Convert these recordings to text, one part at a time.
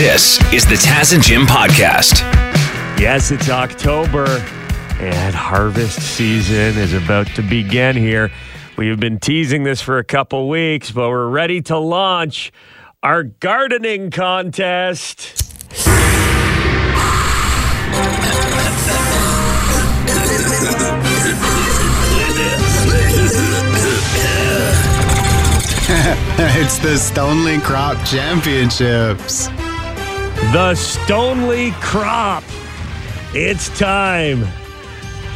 This is the Taz and Jim podcast. Yes, it's October and harvest season is about to begin here. We have been teasing this for a couple weeks, but we're ready to launch our gardening contest. it's the Stonely Crop Championships. The Stonely Crop. It's time.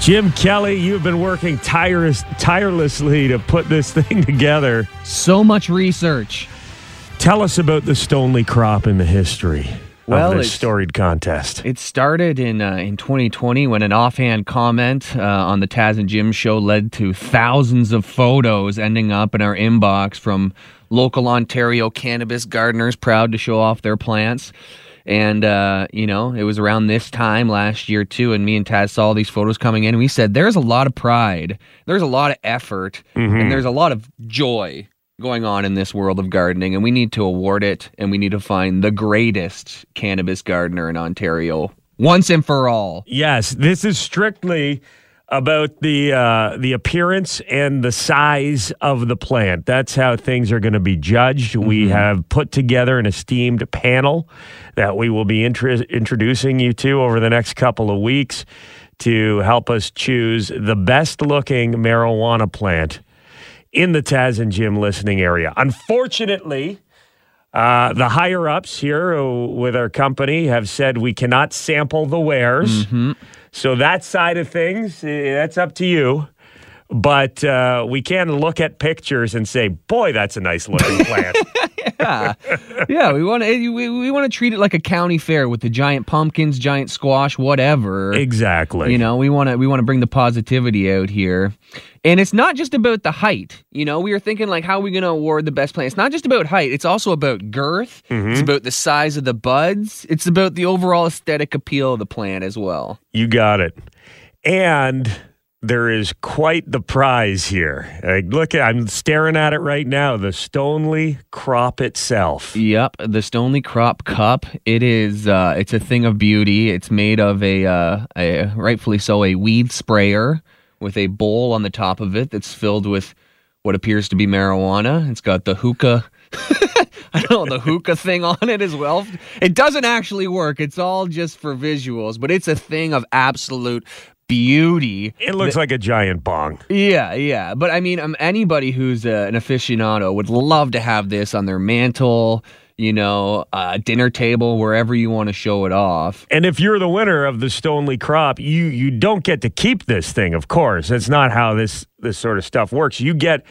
Jim Kelly, you've been working tireless, tirelessly to put this thing together. So much research. Tell us about the Stonely Crop and the history Well, of this storied contest. It started in uh, in 2020 when an offhand comment uh, on the Taz and Jim show led to thousands of photos ending up in our inbox from local Ontario cannabis gardeners proud to show off their plants. And uh, you know, it was around this time last year too, and me and Taz saw all these photos coming in. We said, "There's a lot of pride, there's a lot of effort, and there's a lot of joy going on in this world of gardening, and we need to award it, and we need to find the greatest cannabis gardener in Ontario once and for all." Yes, this is strictly about the uh, the appearance and the size of the plant. That's how things are going to be judged. We have put together an esteemed panel that we will be intro- introducing you to over the next couple of weeks to help us choose the best looking marijuana plant in the Taz and Jim listening area. Unfortunately, uh, the higher ups here uh, with our company have said we cannot sample the wares. So that side of things, eh, that's up to you. But uh, we can look at pictures and say, boy, that's a nice looking plant. yeah, yeah. we want to we, we want to treat it like a county fair with the giant pumpkins, giant squash, whatever. exactly. You know, we want to we want to bring the positivity out here. And it's not just about the height. You know, we were thinking like how are we going to award the best plant? It's not just about height. It's also about girth. It's about the size of the buds. It's about the overall aesthetic appeal of the plant as well. You got it. And there is quite the prize here. Like, look, I'm staring at it right now. The Stonely crop itself. Yep, the Stonely Crop Cup. It is. Uh, it's a thing of beauty. It's made of a, uh, a rightfully so, a weed sprayer with a bowl on the top of it that's filled with what appears to be marijuana. It's got the hookah. I don't know the hookah thing on it as well. It doesn't actually work. It's all just for visuals, but it's a thing of absolute beauty. It looks like a giant bong. Yeah, yeah. But I mean, um, anybody who's uh, an aficionado would love to have this on their mantle, you know, uh, dinner table, wherever you want to show it off. And if you're the winner of the Stonely crop, you you don't get to keep this thing, of course. That's not how this this sort of stuff works. You get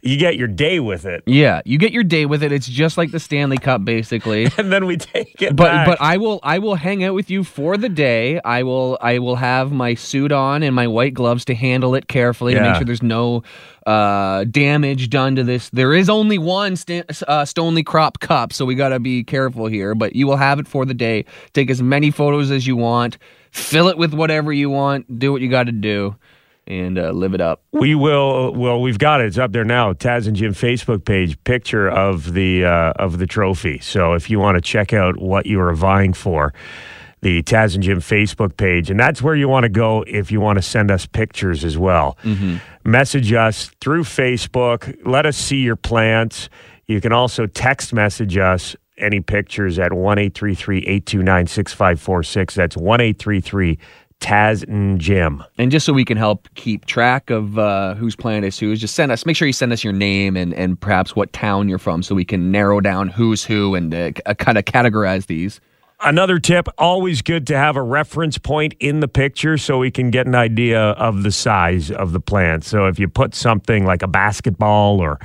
you get your day with it. Yeah, you get your day with it. It's just like the Stanley Cup, basically. And then we take it But back. but I will I will hang out with you for the day. I will I will have my suit on and my white gloves to handle it carefully to Yeah. make sure there's no uh, damage done to this. There is only one Stan- uh, Stonely Crop Cup, so we got to be careful here. But you will have it for the day. Take as many photos as you want. Fill it with whatever you want. Do what you got to do, and uh, live it up. We will. Well, we've got it. It's up there now. Taz and Jim Facebook page picture of the uh, of the trophy. So if you want to check out what you are vying for, the Taz and Jim Facebook page, and that's where you want to go if you want to send us pictures as well. Message us through Facebook. Let us see your plants. You can also text message us any pictures at one eight three three eight two nine six five four six. That's one eight three three Taz and Jim. And just so we can help keep track of uh, whose plant is whose, just send us. Make sure you send us your name and and perhaps what town you're from, so we can narrow down who's who and uh, kind of categorize these. Another tip always good to have a reference point in the picture so we can get an idea of the size of the plant. So if you put something like a basketball or,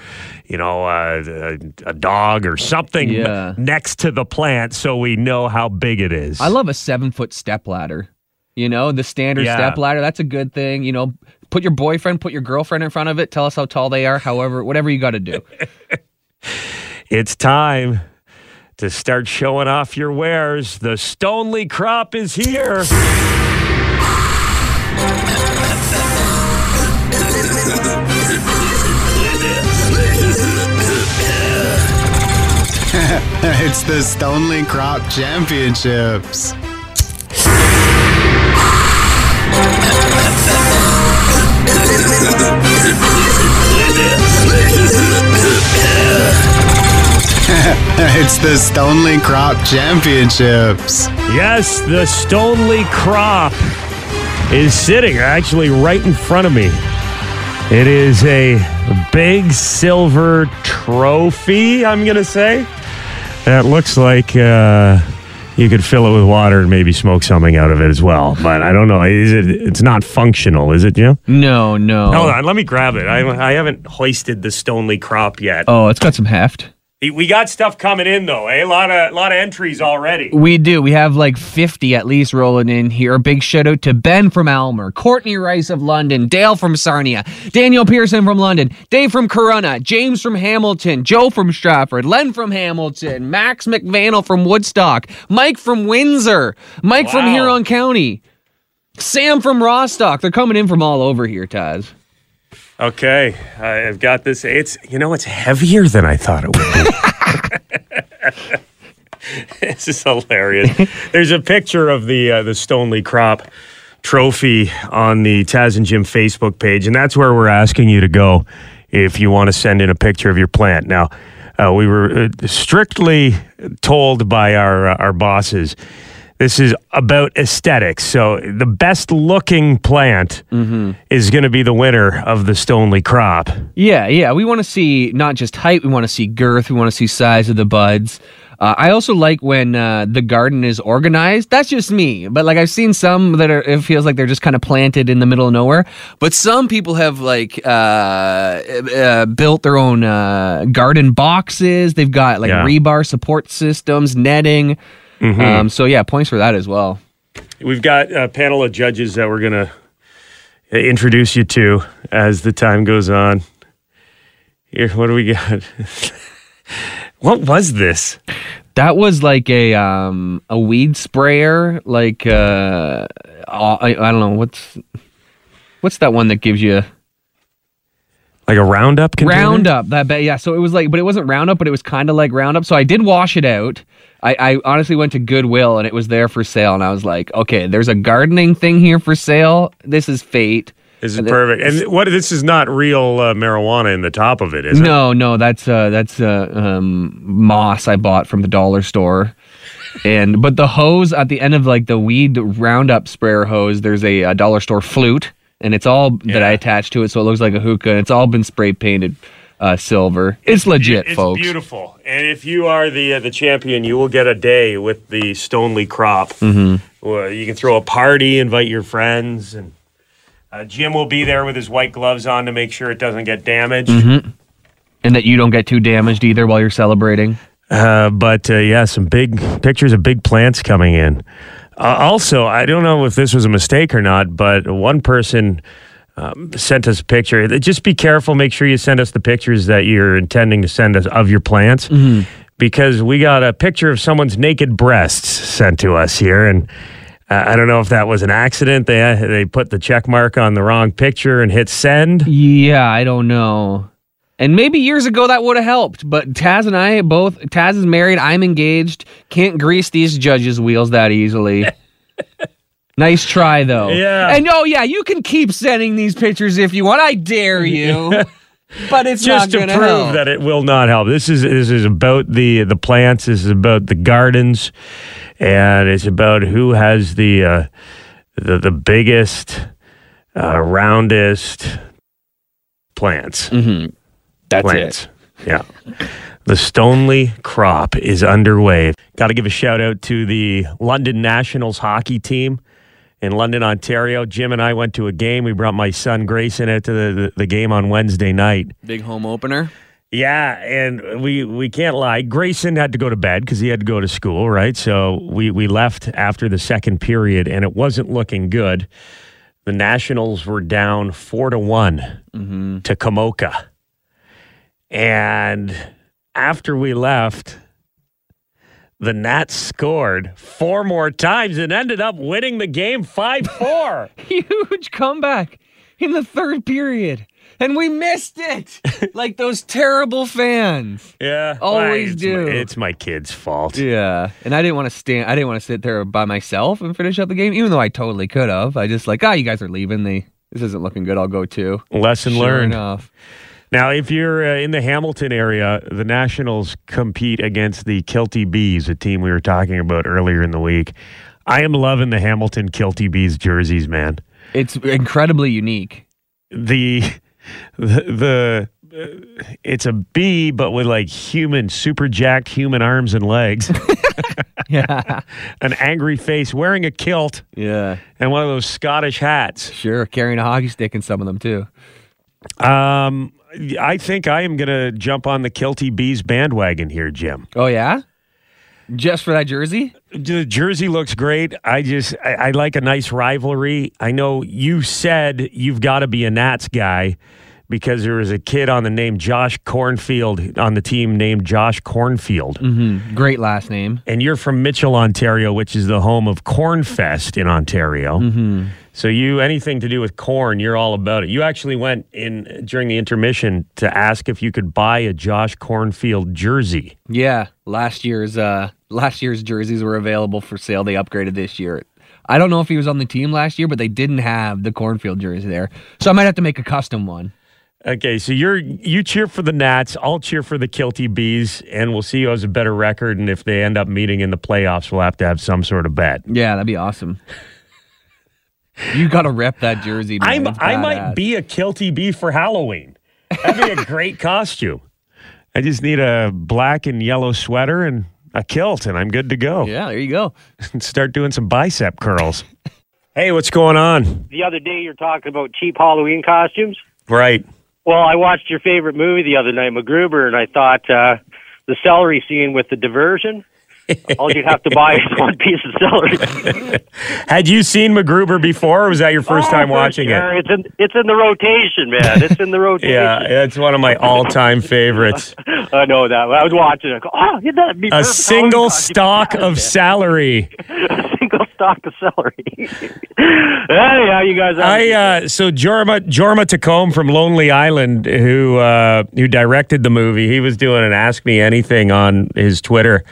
you know, uh, a, a dog or something Yeah. next to the plant so we know how big it is. I love a seven foot step ladder. You know, the standard Yeah. step ladder. That's a good thing. You know, put your boyfriend, put your girlfriend in front of it. Tell us how tall they are. However, whatever you got to do. It's time to start showing off your wares. The Stonely crop is here. it's the Stonely Crop Championships. it's the Stonely Crop Championships. Yes, the Stonely crop is sitting actually right in front of me. It is a big silver trophy, I'm going to say. That looks like uh, you could fill it with water and maybe smoke something out of it as well. But I don't know. Is it? It's not functional, is it, Jim? No, no. Hold on, let me grab it. I, I haven't hoisted the Stonely crop yet. Oh, it's got some heft. We got stuff coming in though, eh? A lot of lot of entries already. We do. We have like 50 at least rolling in here. A big shout out to Ben from Aylmer, Courtney Rice of London, Dale from Sarnia, Daniel Pearson from London, Dave from Corunna, James from Hamilton, Joe from Stratford, Len from Hamilton, Max McVannell from Woodstock, Mike from Windsor, Mike from Huron County, Sam from Rostock. They're coming in from all over here, Taz. Okay, I've got this. It's you know it's heavier than I thought it would be. this is hilarious. There's a picture of the uh, the Stonely Crop trophy on the Taz and Jim Facebook page, and that's where we're asking you to go if you want to send in a picture of your plant. Now, uh, we were uh, strictly told by our uh, our bosses. This is about aesthetics. So the best looking plant is going to be the winner of the Stonely crop. Yeah, yeah. We want to see not just height, we want to see girth, we want to see size of the buds. Uh, I also like when uh, the garden is organized. That's just me, but like I've seen some that are. It feels like they're just kind of planted in the middle of nowhere. But some people have like uh, uh, built their own uh, garden boxes. They've got like Yeah. rebar support systems, netting. Um, so yeah, points for that as well. We've got a panel of judges that we're going to introduce you to as the time goes on. Here, what do we got? what was this? That was like a um a weed sprayer, like uh I, I don't know what's what's that one that gives you Like a Roundup container? Roundup. That bet yeah. So it was like, but it wasn't Roundup, but it was kind of like Roundup. So I did wash it out. I, I honestly went to Goodwill and it was there for sale, and I was like, okay, there's a gardening thing here for sale. This is fate. This is And perfect. And what? This is not real uh, marijuana in the top of it, is it? No, no, that's uh that's uh um moss I bought from the dollar store. And but the hose at the end of like the weed roundup sprayer hose, there's a, a dollar store flute, and it's all that I Yeah. attached to it, so it looks like a hookah. And it's all been spray painted uh, silver. It's legit, It's folks. beautiful. And if you are the uh, the champion, you will get a day with the Stonely crop. Mm-hmm. Well, you can throw a party, invite your friends, and uh, Jim will be there with his white gloves on to make sure it doesn't get damaged. And that you don't get too damaged either while you're celebrating. Uh, but uh, yeah, some big pictures of big plants coming in. Uh, also, I don't know if this was a mistake or not, but one person um, sent us a picture. Just be careful. Make sure you send us the pictures that you're intending to send us of your plants, because we got a picture of someone's naked breasts sent to us here, and uh, I don't know if that was an accident. They they put the check mark on the wrong picture and hit send. Yeah, I don't know. And maybe years ago that would have helped, but Taz and I both Taz is married, I'm engaged. Can't grease these judges' wheels that easily. nice try though. Yeah. And oh yeah, you can keep sending these pictures if you want. I dare you. but it's just to prove help. that it will not help. This is this is about the the plants. This is about the gardens, and it's about who has the uh, the the biggest, uh, roundest plants. Mhm. That's plants. Yeah. The Stonely crop is underway. Got to give a shout out to the London Nationals hockey team in London, Ontario. Jim and I went to a game. We brought my son Grayson out to the, the, the game on Wednesday night. Big home opener. Yeah, and we we can't lie. Grayson had to go to bed because he had to go to school, right? So we we left after the second period, and it wasn't looking good. The Nationals were down four to one mm-hmm. to Komoka, and after we left, the Nats scored four more times and ended up winning the game five four. Huge comeback in the third period. and we missed it. like those terrible fans. Yeah, Always it's do. My, it's my kid's fault. Yeah, and I didn't want to stand. I didn't want to sit there by myself and finish up the game, even though I totally could have. I just like, ah, you guys are leaving. They this isn't looking good. I'll go too. Lesson Sure learned. enough. Now, if you're uh, in the Hamilton area, the Nationals compete against the Kilty Bees, a team we were talking about earlier in the week. I am loving the Hamilton Kilty Bees jerseys, man. It's incredibly unique. The the, the uh, it's a bee, but with like human, super jacked human arms and legs, Yeah, an angry face, wearing a kilt, yeah, and one of those Scottish hats. sure. Carrying a hockey stick in some of them too. Um, I think I am going to jump on the Kilty Bees bandwagon here, Jim. Oh yeah, just for that jersey. The jersey looks great. I just I, I like a nice rivalry. I know you said you've got to be a Nats guy because there was a kid on the name Josh Cornfield on the team named Josh Cornfield. Mm-hmm. Great last name. And you're from Mitchell, Ontario, which is the home of Cornfest in Ontario. Mm-hmm. So you anything to do with corn, you're all about it. You actually went in during the intermission to ask if you could buy a Josh Cornfield jersey. Yeah, last year's uh last year's jerseys were available for sale. They upgraded this year. I don't know if he was on the team last year, but they didn't have the cornfield jersey there, so I might have to make a custom one. Okay, so you're you cheer for the Nats, I'll cheer for the Kilty Bees, and we'll see who has a better record. And if they end up meeting in the playoffs, we'll have to have some sort of bet. Yeah, that'd be awesome. you got to rep that jersey. Man. I'm I might be a Kilty Bee for Halloween. That'd be a great costume. I just need a black and yellow sweater and a kilt, and I'm good to go. Yeah, there you go. Start doing some bicep curls. hey, what's going on? the other day you're talking about cheap Halloween costumes. Right. Well, I watched your favorite movie the other night, MacGruber, and I thought uh, the celery scene with the diversion. All you'd have to buy is one piece of celery. Had you seen MacGruber before, or was that your first Oh, time watching sure. it? It's in it's in the rotation, man. It's in the rotation. Yeah, it's one of my all-time favorites. I know that. I was watching it. Go, oh, that'd be A perfect single costume. stalk of salary. Stalk of celery. hey, how you guys? I uh, so Jorma Jorma Taccone from Lonely Island, who uh, who directed the movie, he was doing an Ask Me Anything on his Twitter,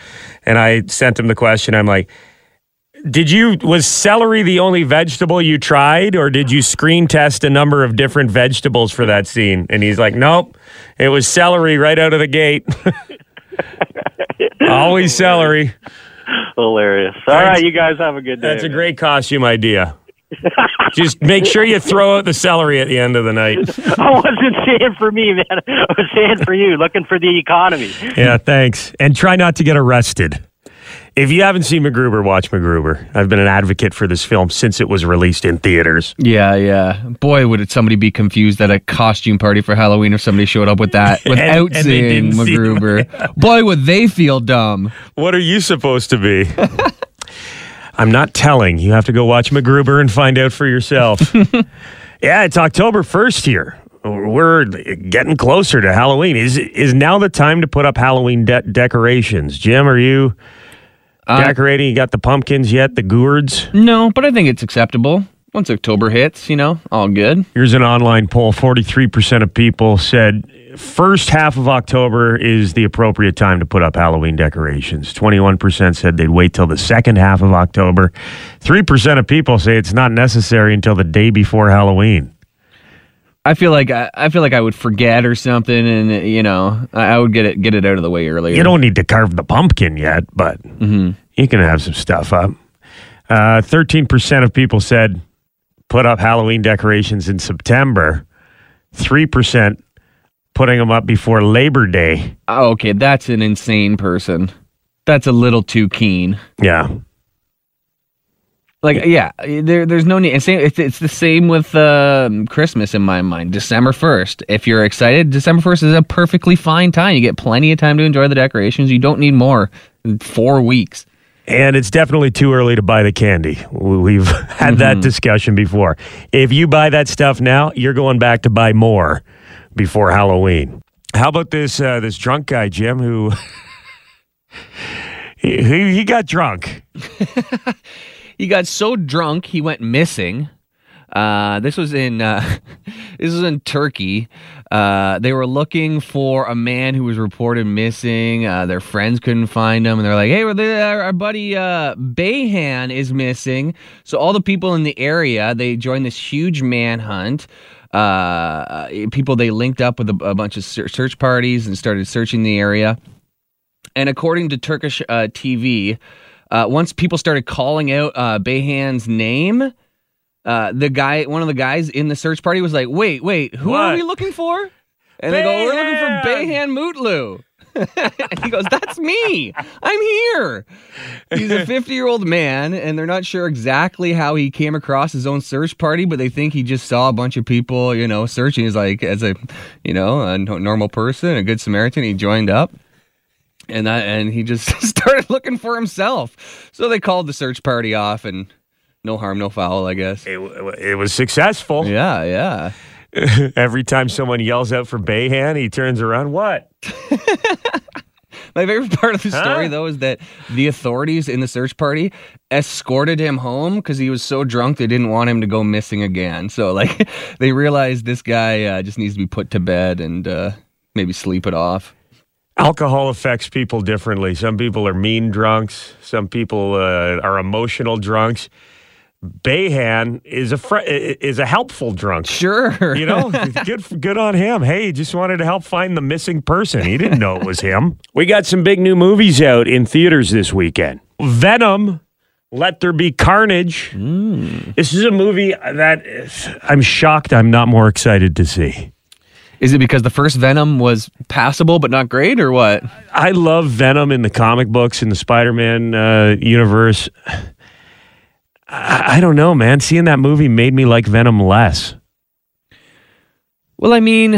and I sent him the question. I'm like, did you was celery the only vegetable you tried, or did you screen test a number of different vegetables for that scene? And he's like, nope, it was celery right out of the gate. Always celery. Hilarious. All right, you guys have a good day. That's a great costume idea. Just make sure you throw out the celery at the end of the night. I wasn't saying for me, man. I was saying for you, looking for the economy. Yeah, thanks. And try not to get arrested. If you haven't seen MacGruber, watch MacGruber. I've been an advocate for this film since it was released in theaters. Yeah, yeah. Boy, would somebody be confused at a costume party for Halloween if somebody showed up with that without and they seeing MacGruber. Boy, would they feel dumb. What are you supposed to be? I'm not telling. You have to go watch MacGruber and find out for yourself. yeah, it's October 1st here. We're getting closer to Halloween. Is is now the time to put up Halloween de- decorations? Jim, are you Uh, decorating? You got the pumpkins yet? The gourds? No, but I think it's acceptable. Once October hits, you know, all good. Here's an online poll 43% of people said first half of October is the appropriate time to put up Halloween decorations. 21% said they'd wait till the second half of October. 3% of people say it's not necessary until the day before Halloween. I feel like I, I feel like I would forget or something, and you know, I, I would get it get it out of the way earlier. You don't need to carve the pumpkin yet, but you can have some stuff up. Uh, 13% of people said put up Halloween decorations in September. 3% putting them up before Labor Day. Oh, okay, that's an insane person. That's a little too keen. Yeah. Like, yeah, there, there's no need. Same, it's, it's the same with um Christmas in my mind. December 1st. If you're excited, December 1st is a perfectly fine time. You get plenty of time to enjoy the decorations. You don't need more than four weeks. And it's definitely too early to buy the candy. We've had that discussion before. If you buy that stuff now, you're going back to buy more before Halloween. How about this uh, this drunk guy, Jim, who he, he he got drunk. He got so drunk he went missing. Uh, this was in uh, this was in Turkey. Uh, they were looking for a man who was reported missing. Uh, their friends couldn't find him, and they're like, "Hey, our, our buddy uh, Beyhan is missing." So all the people in the area they joined this huge manhunt. People they linked up with a, a bunch of search parties and started searching the area. And according to Turkish TV, once people started calling out Beyhan's name, uh, the guy, one of the guys in the search party, was like, "Wait, wait, who are we looking for?" And they go, "We're looking for Beyhan!" Beyhan Mutlu." and he goes, "That's me. I'm here." He's a 50 year old man, and they're not sure exactly how he came across his own search party, but they think he just saw a bunch of people, you know, searching. He's like, as a, you know, a normal person, a good Samaritan, he joined up and that and he just started looking for himself. So they called the search party off, and no harm, no foul, I guess. It, it was successful. Yeah, yeah. Every time someone yells out for Beyhan, he turns around. What? My favorite part of the story, Huh? though, is that the authorities in the search party escorted him home because he was so drunk they didn't want him to go missing again. So, like, they realized this guy uh, just needs to be put to bed and uh, maybe sleep it off. Alcohol affects people differently. Some people are mean drunks. Some people uh, are emotional drunks. Beyhan is a fr- is a helpful drunk. Sure. You know, good good on him. Hey, just wanted to help find the missing person. He didn't know it was him. We got some big new movies out in theaters this weekend. Venom, Let There Be Carnage. This is a movie that is, I'm shocked I'm not more excited to see. Is it because the first Venom was passable but not great, or what? I love Venom in the comic books in the Spider-Man uh, universe. I, I don't know, man. Seeing that movie made me like Venom less. Well, I mean,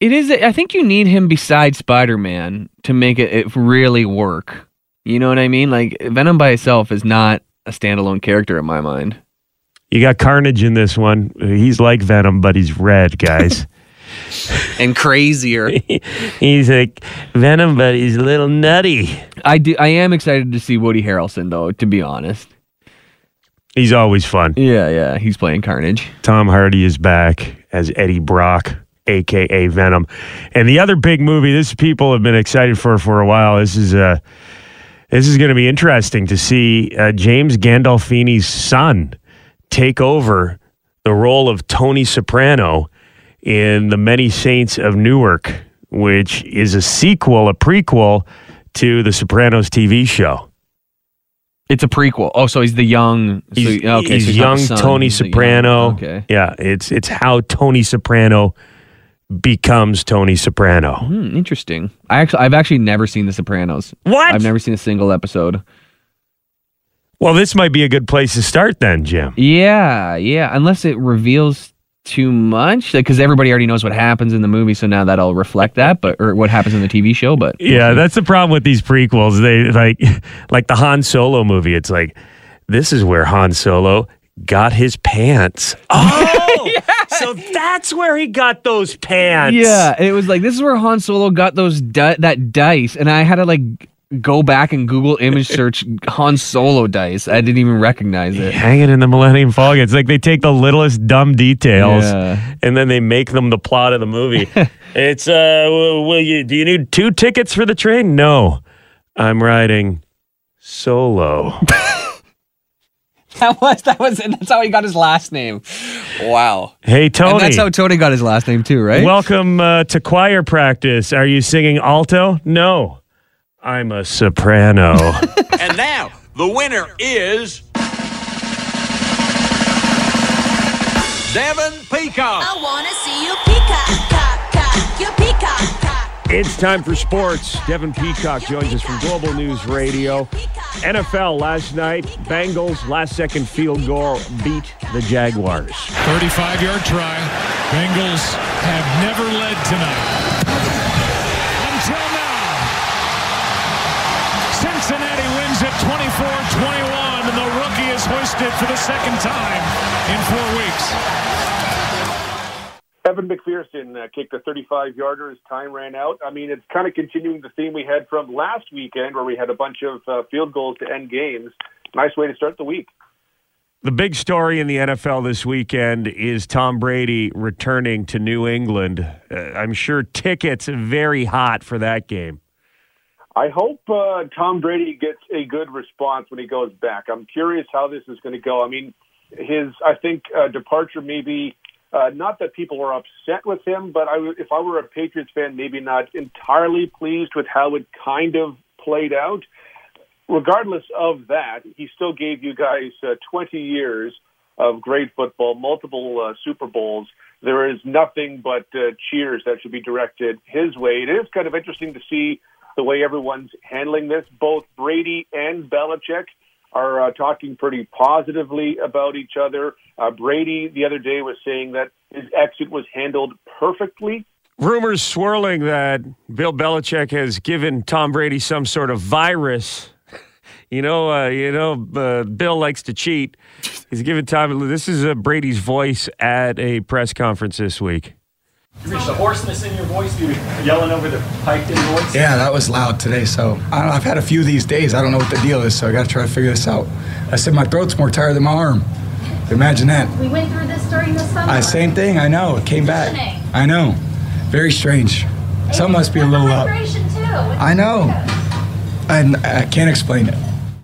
it is. I think you need him beside Spider Man to make it, it really work. You know what I mean? Like Venom by itself is not a standalone character in my mind. You got Carnage in this one. He's like Venom, but he's red, guys. And crazier. he's like Venom, but he's a little nutty. I do. I am excited to see Woody Harrelson, though. To be honest. He's always fun. Yeah, yeah. He's playing Carnage. Tom Hardy is back as Eddie Brock, aka Venom. And the other big movie this people have been excited for for a while. This is uh this is going to be interesting to see uh, James Gandolfini's son take over the role of Tony Soprano in The Many Saints of Newark, which is a sequel, a prequel to the Sopranos TV show. It's a prequel. Oh, so he's the young. so- He's, okay, he's so he's young Tony he's the young- Soprano. okay. Yeah, it's it's how Tony Soprano becomes Tony Soprano. Hmm, interesting. I actually, I've actually never seen The Sopranos. What? I've never seen a single episode. Well, this might be a good place to start then, Jim. Yeah, yeah. Unless it reveals too much, because everybody already knows what happens in the movie, so now that'll reflect that, but or what happens in the TV show. But Yeah, that's the problem with these prequels. They like like the Han Solo movie. It's like this is where Han Solo got his pants. Oh, oh! so that's where he got those pants. yeah, it was like this is where Han Solo got those di- that dice, and I had to like go back and Google image search Han Solo dice. I didn't even recognize it. Hanging in the Millennium Falcon. It's like they take the littlest dumb details Yeah. and then they make them the plot of the movie. it's uh, will will you? Do you need two tickets for the train? No, I'm riding solo. That was that was that's how he got his last name. Wow. Hey Tony, And that's how Tony got his last name too, right? welcome uh, to choir practice. Are you singing alto? No, I'm a soprano. And now, the winner is. Devin Peacock. I wanna see you peacock, cock, cock, you peacock, cock. it's time for sports. Devin Peacock joins us from Global News Radio. NFL last night, Bengals last second field goal beat the Jaguars. 35 yard try. Bengals have never led tonight. 24-21, and the rookie is hoisted for the second time in four weeks. Evan McPherson uh, kicked a 35-yarder as time ran out. I mean, it's kind of continuing the theme we had from last weekend, where we had a bunch of uh, field goals to end games. Nice way to start the week. The big story in the NFL this weekend is Tom Brady returning to New England. Uh, I'm sure tickets very hot for that game. I hope uh, Tom Brady gets a good response when he goes back. I'm curious how this is going to go. I mean, his I think uh, departure maybe uh, not that people are upset with him, but I, if I were a Patriots fan, maybe not entirely pleased with how it kind of played out. Regardless of that, he still gave you guys uh, 20 years of great football, multiple uh, Super Bowls. There is nothing but uh, cheers that should be directed his way. It is kind of interesting to see the way everyone's handling this. Both Brady and Belichick are uh, talking pretty positively about each other. Uh, Brady the other day was saying that his exit was handled perfectly. Rumors swirling that Bill Belichick has given Tom Brady some sort of virus. You know, uh, you know, uh, Bill likes to cheat. He's given Tom. This is Brady's voice at a press conference this week. You reached the hoarseness in your voice. You were yelling over the piped in voice. Yeah, that was loud today. So I don't know, I've had a few of these days. I don't know what the deal is. So I got to try to figure this out. I said my throat's more tired than my arm. Imagine that. We went through this during the summer. I, same thing. I know. It came back. I know. Very strange. Some must be a little up. Too. I know. I, I can't explain it.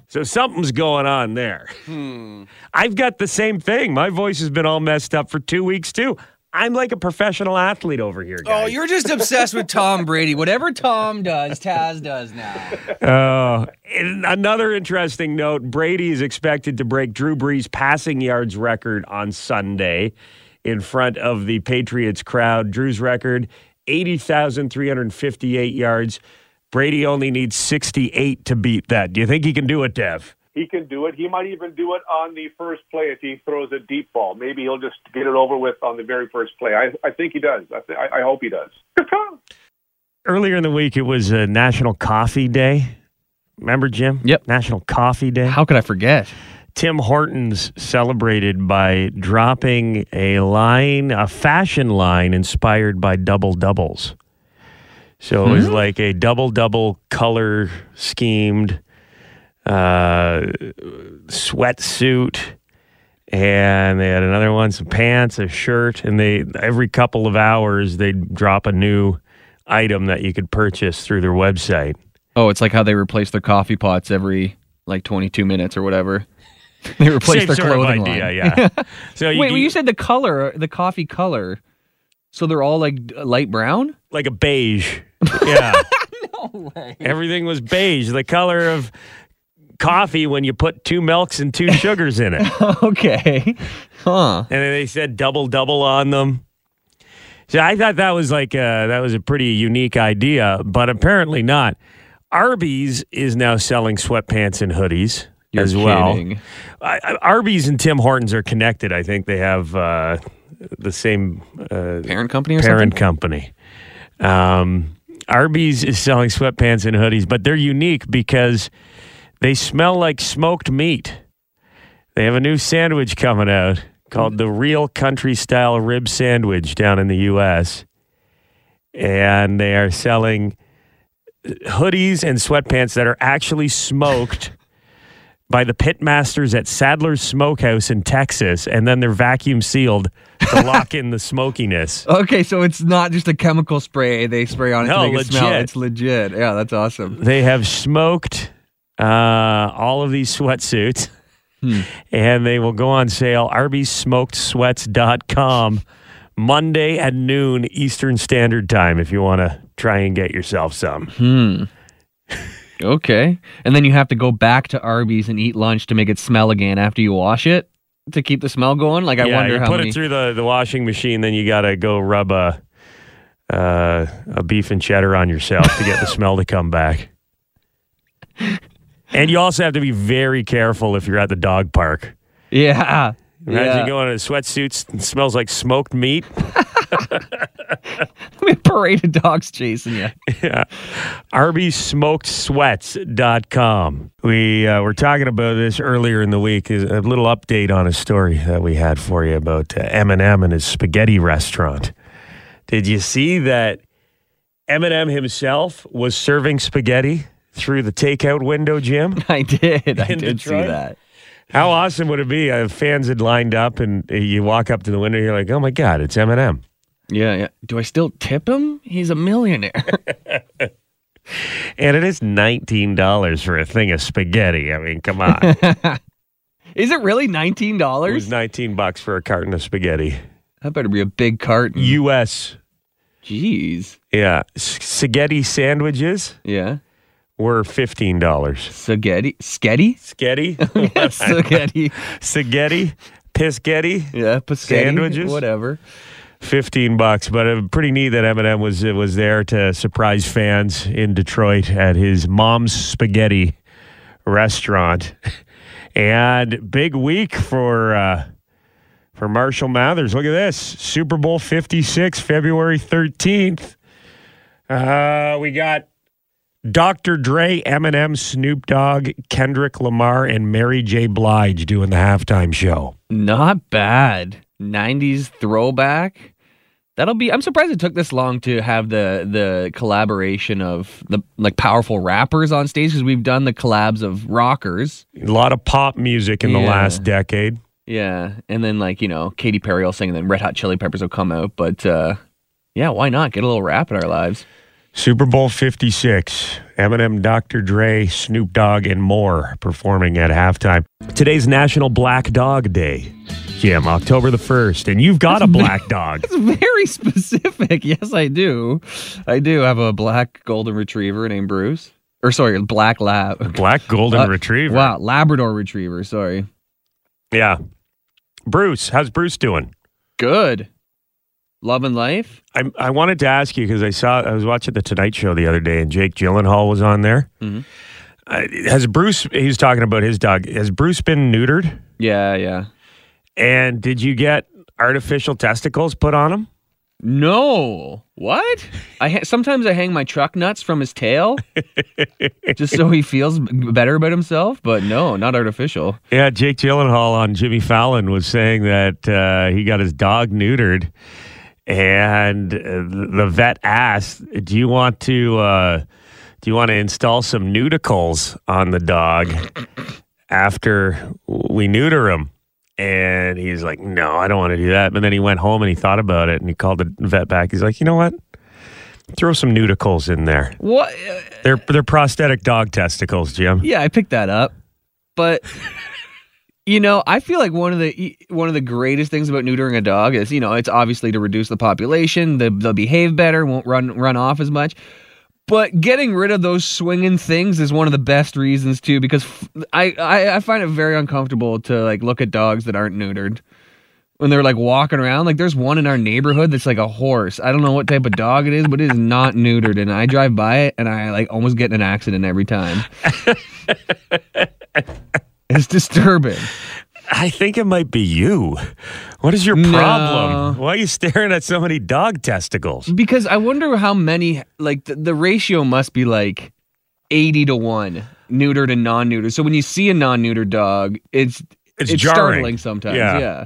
So something's going on there. Hmm. I've got the same thing. My voice has been all messed up for two weeks too. I'm like a professional athlete over here, oh, Guys. Oh, you're just obsessed with Tom Brady. Whatever Tom does, Taz does now. Oh, and another interesting note Brady is expected to break Drew Brees' passing yards record on Sunday in front of the Patriots crowd. Drew's record 80,358 yards. Brady only needs 68 to beat that. Do you think he can do it, Dev? He can do it. He might even do it on the first play if he throws a deep ball. Maybe he'll just get it over with on the very first play. I, I think he does. I, th- I I hope he does. Earlier in the week, it was uh, National Coffee Day. Remember, Jim? Yep. National Coffee Day. How could I forget? Tim Hortons celebrated by dropping a line, a fashion line inspired by double doubles. So it was like a double double color schemed uh, sweatsuit, and they had another one, some pants, a shirt, and they every couple of hours they'd drop a new item that you could purchase through their website. Oh, it's like how they replace their coffee pots every like 22 minutes or whatever. They replace their clothing idea, line. yeah. So you Wait, do- well, you said the color, the coffee color. So they're all like light brown? like a beige. Yeah. no way. Everything was beige, the color of coffee when you put two milks and two sugars in it. okay. Huh. And then they said double double on them. So I thought that was like a, that was a pretty unique idea, but apparently not. Arby's is now selling sweatpants and hoodies You're as well. I, I- Arby's and Tim Hortons are connected. I think they have uh, the same uh, Parent company or parent something? company. Um, Arby's is selling sweatpants and hoodies, but they're unique because they smell like smoked meat. They have a new sandwich coming out called the Real Country Style Rib Sandwich down in the U.S. And they are selling hoodies and sweatpants that are actually smoked by the pit masters at Sadler's Smokehouse in Texas, and then they're vacuum sealed to lock in the smokiness. Okay, so it's not just a chemical spray they spray on it No, to make it smell. legit. It's legit. Yeah, that's awesome. They have smoked uh, all of these sweatsuits, and they will go on sale. ArbySmokedSweats.com Monday at noon Eastern Standard Time if you want to try and get yourself some. Hmm. Okay. And then you have to go back to Arby's and eat lunch to make it smell again after you wash it to keep the smell going. Like I yeah, wonder you how put many. it through the, the washing machine, then you got to go rub a uh, a beef and cheddar on yourself to get the smell to come back. And you also have to be very careful if you're at the dog park. yeah. Imagine yeah. going in a sweatsuits and smells like smoked meat. I a parade of dogs chasing you. yeah. ArbySmokedSweats.com. We uh, were talking about this earlier in the week. Is A little update on a story that we had for you about uh, Eminem and his spaghetti restaurant. Did you see that Eminem himself was serving spaghetti through the takeout window, Jim? I did. I did Detroit? see that. How awesome would it be if fans had lined up and you walk up to the window, you're like, oh my God, it's Eminem. Yeah, yeah. Do I still tip him? He's a millionaire. And it is $19 for a thing of spaghetti. I mean, come on. Is it really $19? it was 19 bucks for a carton of spaghetti. That better be a big carton. US. Jeez. Yeah. S- spaghetti sandwiches Yeah. Were $15. Spaghetti. Sketty? Sketty? Spaghetti. Spaghetti? Piscetti? Yeah. Piscetti, Sandwiches? Whatever. 15 bucks, but uh, pretty neat that Eminem was was there to surprise fans in Detroit at his mom's spaghetti restaurant. And big week for uh, for Marshall Mathers. Look at this. Super Bowl 56 February 13th. Uh, we got Dr. Dre, Eminem, Snoop Dogg, Kendrick Lamar and Mary J. Blige doing the halftime show. Not bad. 90s throwback. That'll be I'm surprised it took this long to have the the collaboration of the like powerful rappers on stage because we've done the collabs of rockers. A lot of pop music in the last decade. Yeah. And then like, you know, Katy Perry will sing and then Red Hot Chili Peppers will come out. But uh yeah, why not? Get a little rap in our lives. Super Bowl 56. Eminem, Dr. Dre, Snoop Dogg, and more performing at halftime. Today's National Black Dog Day, Jim, October the 1st. And you've got a black dog. It's very specific. Yes, I do. I do have a black golden retriever named Bruce. Or sorry, black lab. Black Golden Uh, Retriever. Wow, Labrador retriever, sorry. Yeah. Bruce, how's Bruce doing? Good. Loving life? I, I wanted to ask you because I saw, I was watching The Tonight Show the other day and Jake Gyllenhaal was on there. Mhm. Uh, has Bruce, he was talking about his dog, has Bruce been neutered? Yeah, yeah. And did you get artificial testicles put on him? No. What? I ha- sometimes I hang my truck nuts from his tail just so he feels better about himself, but no, not artificial. Yeah, Jake Gyllenhaal on Jimmy Fallon was saying that uh, he got his dog neutered, and uh, the vet asked, "Do you want to uh, do you want to install some Neuticles on the dog after we neuter him?" And he's like, "No, I don't want to do that." But then he went home and he thought about it, and he called the vet back. He's like, "You know what? Throw some Neuticles in there. What? They're they're prosthetic dog testicles, Jim." Yeah, I picked that up. But you know, I feel like one of the one of the greatest things about neutering a dog is, you know, it's obviously to reduce the population, they, they'll behave better, won't run run off as much. But getting rid of those swinging things is one of the best reasons too, because I, I I find it very uncomfortable to like look at dogs that aren't neutered when they're like walking around. Like there's one in our neighborhood that's like a horse. I don't know what type of dog it is, but it is not neutered. And I drive by it and I like almost get in an accident every time. it's disturbing. I think it might be you. What is your No. problem? Why are you staring at so many dog testicles? Because I wonder how many like the, the ratio must be like 80 to 1 neutered and non-neutered. So when you see a non-neutered dog, it's It's it's, jarring. startling sometimes. Yeah. Yeah.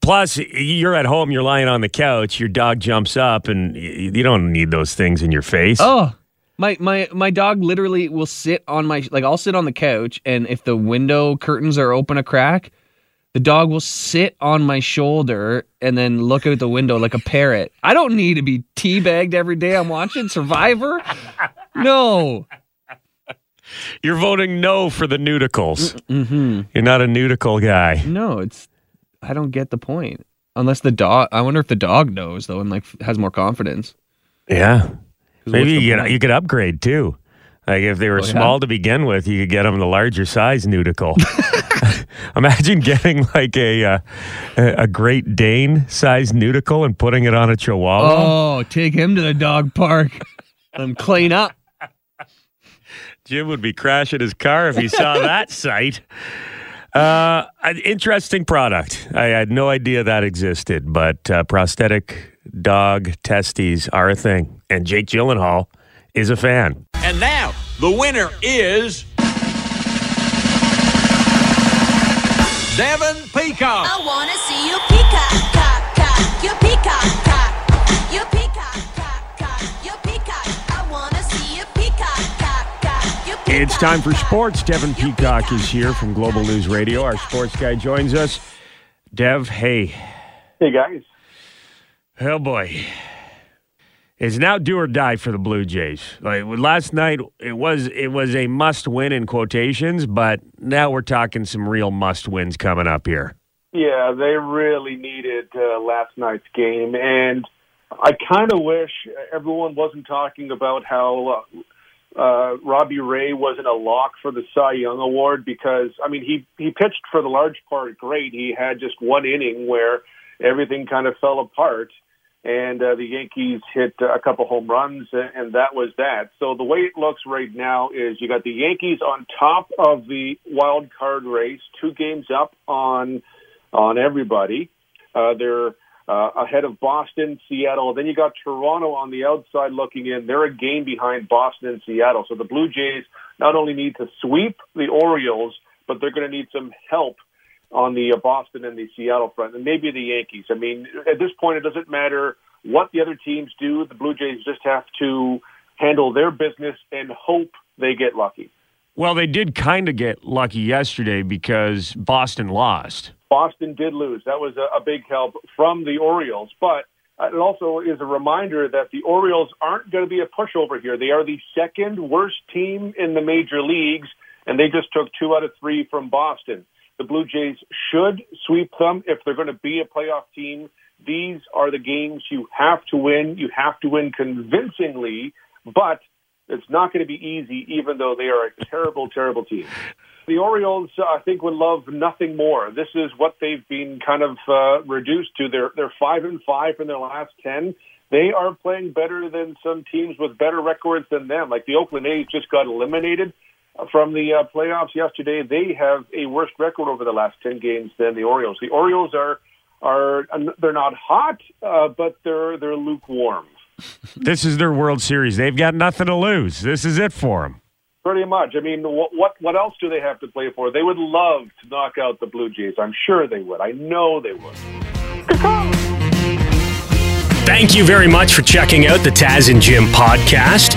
Plus, you're at home, you're lying on the couch, your dog jumps up, and you don't need those things in your face. Oh, my my my dog literally will sit on my like I'll sit on the couch and if the window curtains are open a crack, the dog will sit on my shoulder and then look out the window like a parrot. I don't need to be teabagged every day I'm watching Survivor. No. You're voting no for the Neuticles. Mm-hmm. You're not a Neuticle guy. No, it's I don't get the point. Unless the dog I wonder if the dog knows though and like has more confidence. Yeah. Maybe you, point? you could upgrade too. Like if they were Oh, yeah? small to begin with, you could get them the larger size Neuticle. Imagine getting like a uh, a a Great Dane size Neuticle and putting it on a Chihuahua. Oh, take him to the dog park. Let him clean up. Jim would be crashing his car if he saw that sight. Uh, an interesting product. I had no idea that existed, but uh, prosthetic dog testes are a thing, and Jake Gyllenhaal is a fan. And now, the winner is. Devin Peacock. I wanna see you peacock, cock, cock, you peacock, cock, you peacock, cock, cock, you peacock. I wanna see you peacock, cock, cock, you peacock. It's time for sports. Devin Peacock is here from Global News Radio. Our sports guy joins us. Dev, hey. Hey, guys. Oh, boy. It's now do or die for the Blue Jays. Like last night, it was it was a must win in quotations, but now we're talking some real must wins coming up here. Yeah, they really needed uh, last night's game, and I kind of wish everyone wasn't talking about how uh, uh, Robbie Ray wasn't a lock for the Cy Young Award because I mean he he pitched for the large part great. He had just one inning where everything kind of fell apart, and uh, the Yankees hit a couple home runs, and that was that. So the way it looks right now is you got the Yankees on top of the wild card race, two games up on on everybody. Uh, they're uh, ahead of Boston, Seattle. Then you got Toronto on the outside looking in. They're a game behind Boston and Seattle. So the Blue Jays not only need to sweep the Orioles, but they're going to need some help on the uh, Boston and the Seattle front, and maybe the Yankees. I mean, at this point, it doesn't matter what the other teams do. The Blue Jays just have to handle their business and hope they get lucky. Well, they did kind of get lucky yesterday because Boston lost. Boston did lose. That was a, a big help from the Orioles, but it also is a reminder that the Orioles aren't going to be a pushover here. They are the second worst team in the major leagues, and they just took two out of three from Boston. The Blue Jays should sweep them if they're going to be a playoff team. These are the games you have to win. You have to win convincingly, but it's not going to be easy, even though they are a terrible, terrible team. The Orioles, I think, would love nothing more. This is what they've been kind of uh, reduced to. They're they're five and five in their last ten. They are playing better than some teams with better records than them. Like the Oakland A's just got eliminated from the uh, playoffs yesterday. They have a worse record over the last ten games than the Orioles. The Orioles are are they're not hot, uh, but they're they're lukewarm. This is their World Series. They've got nothing to lose. This is it for them. Pretty much. I mean, what, what what else do they have to play for? They would love to knock out the Blue Jays. I'm sure they would. I know they would. Thank you very much for checking out the Taz and Jim podcast.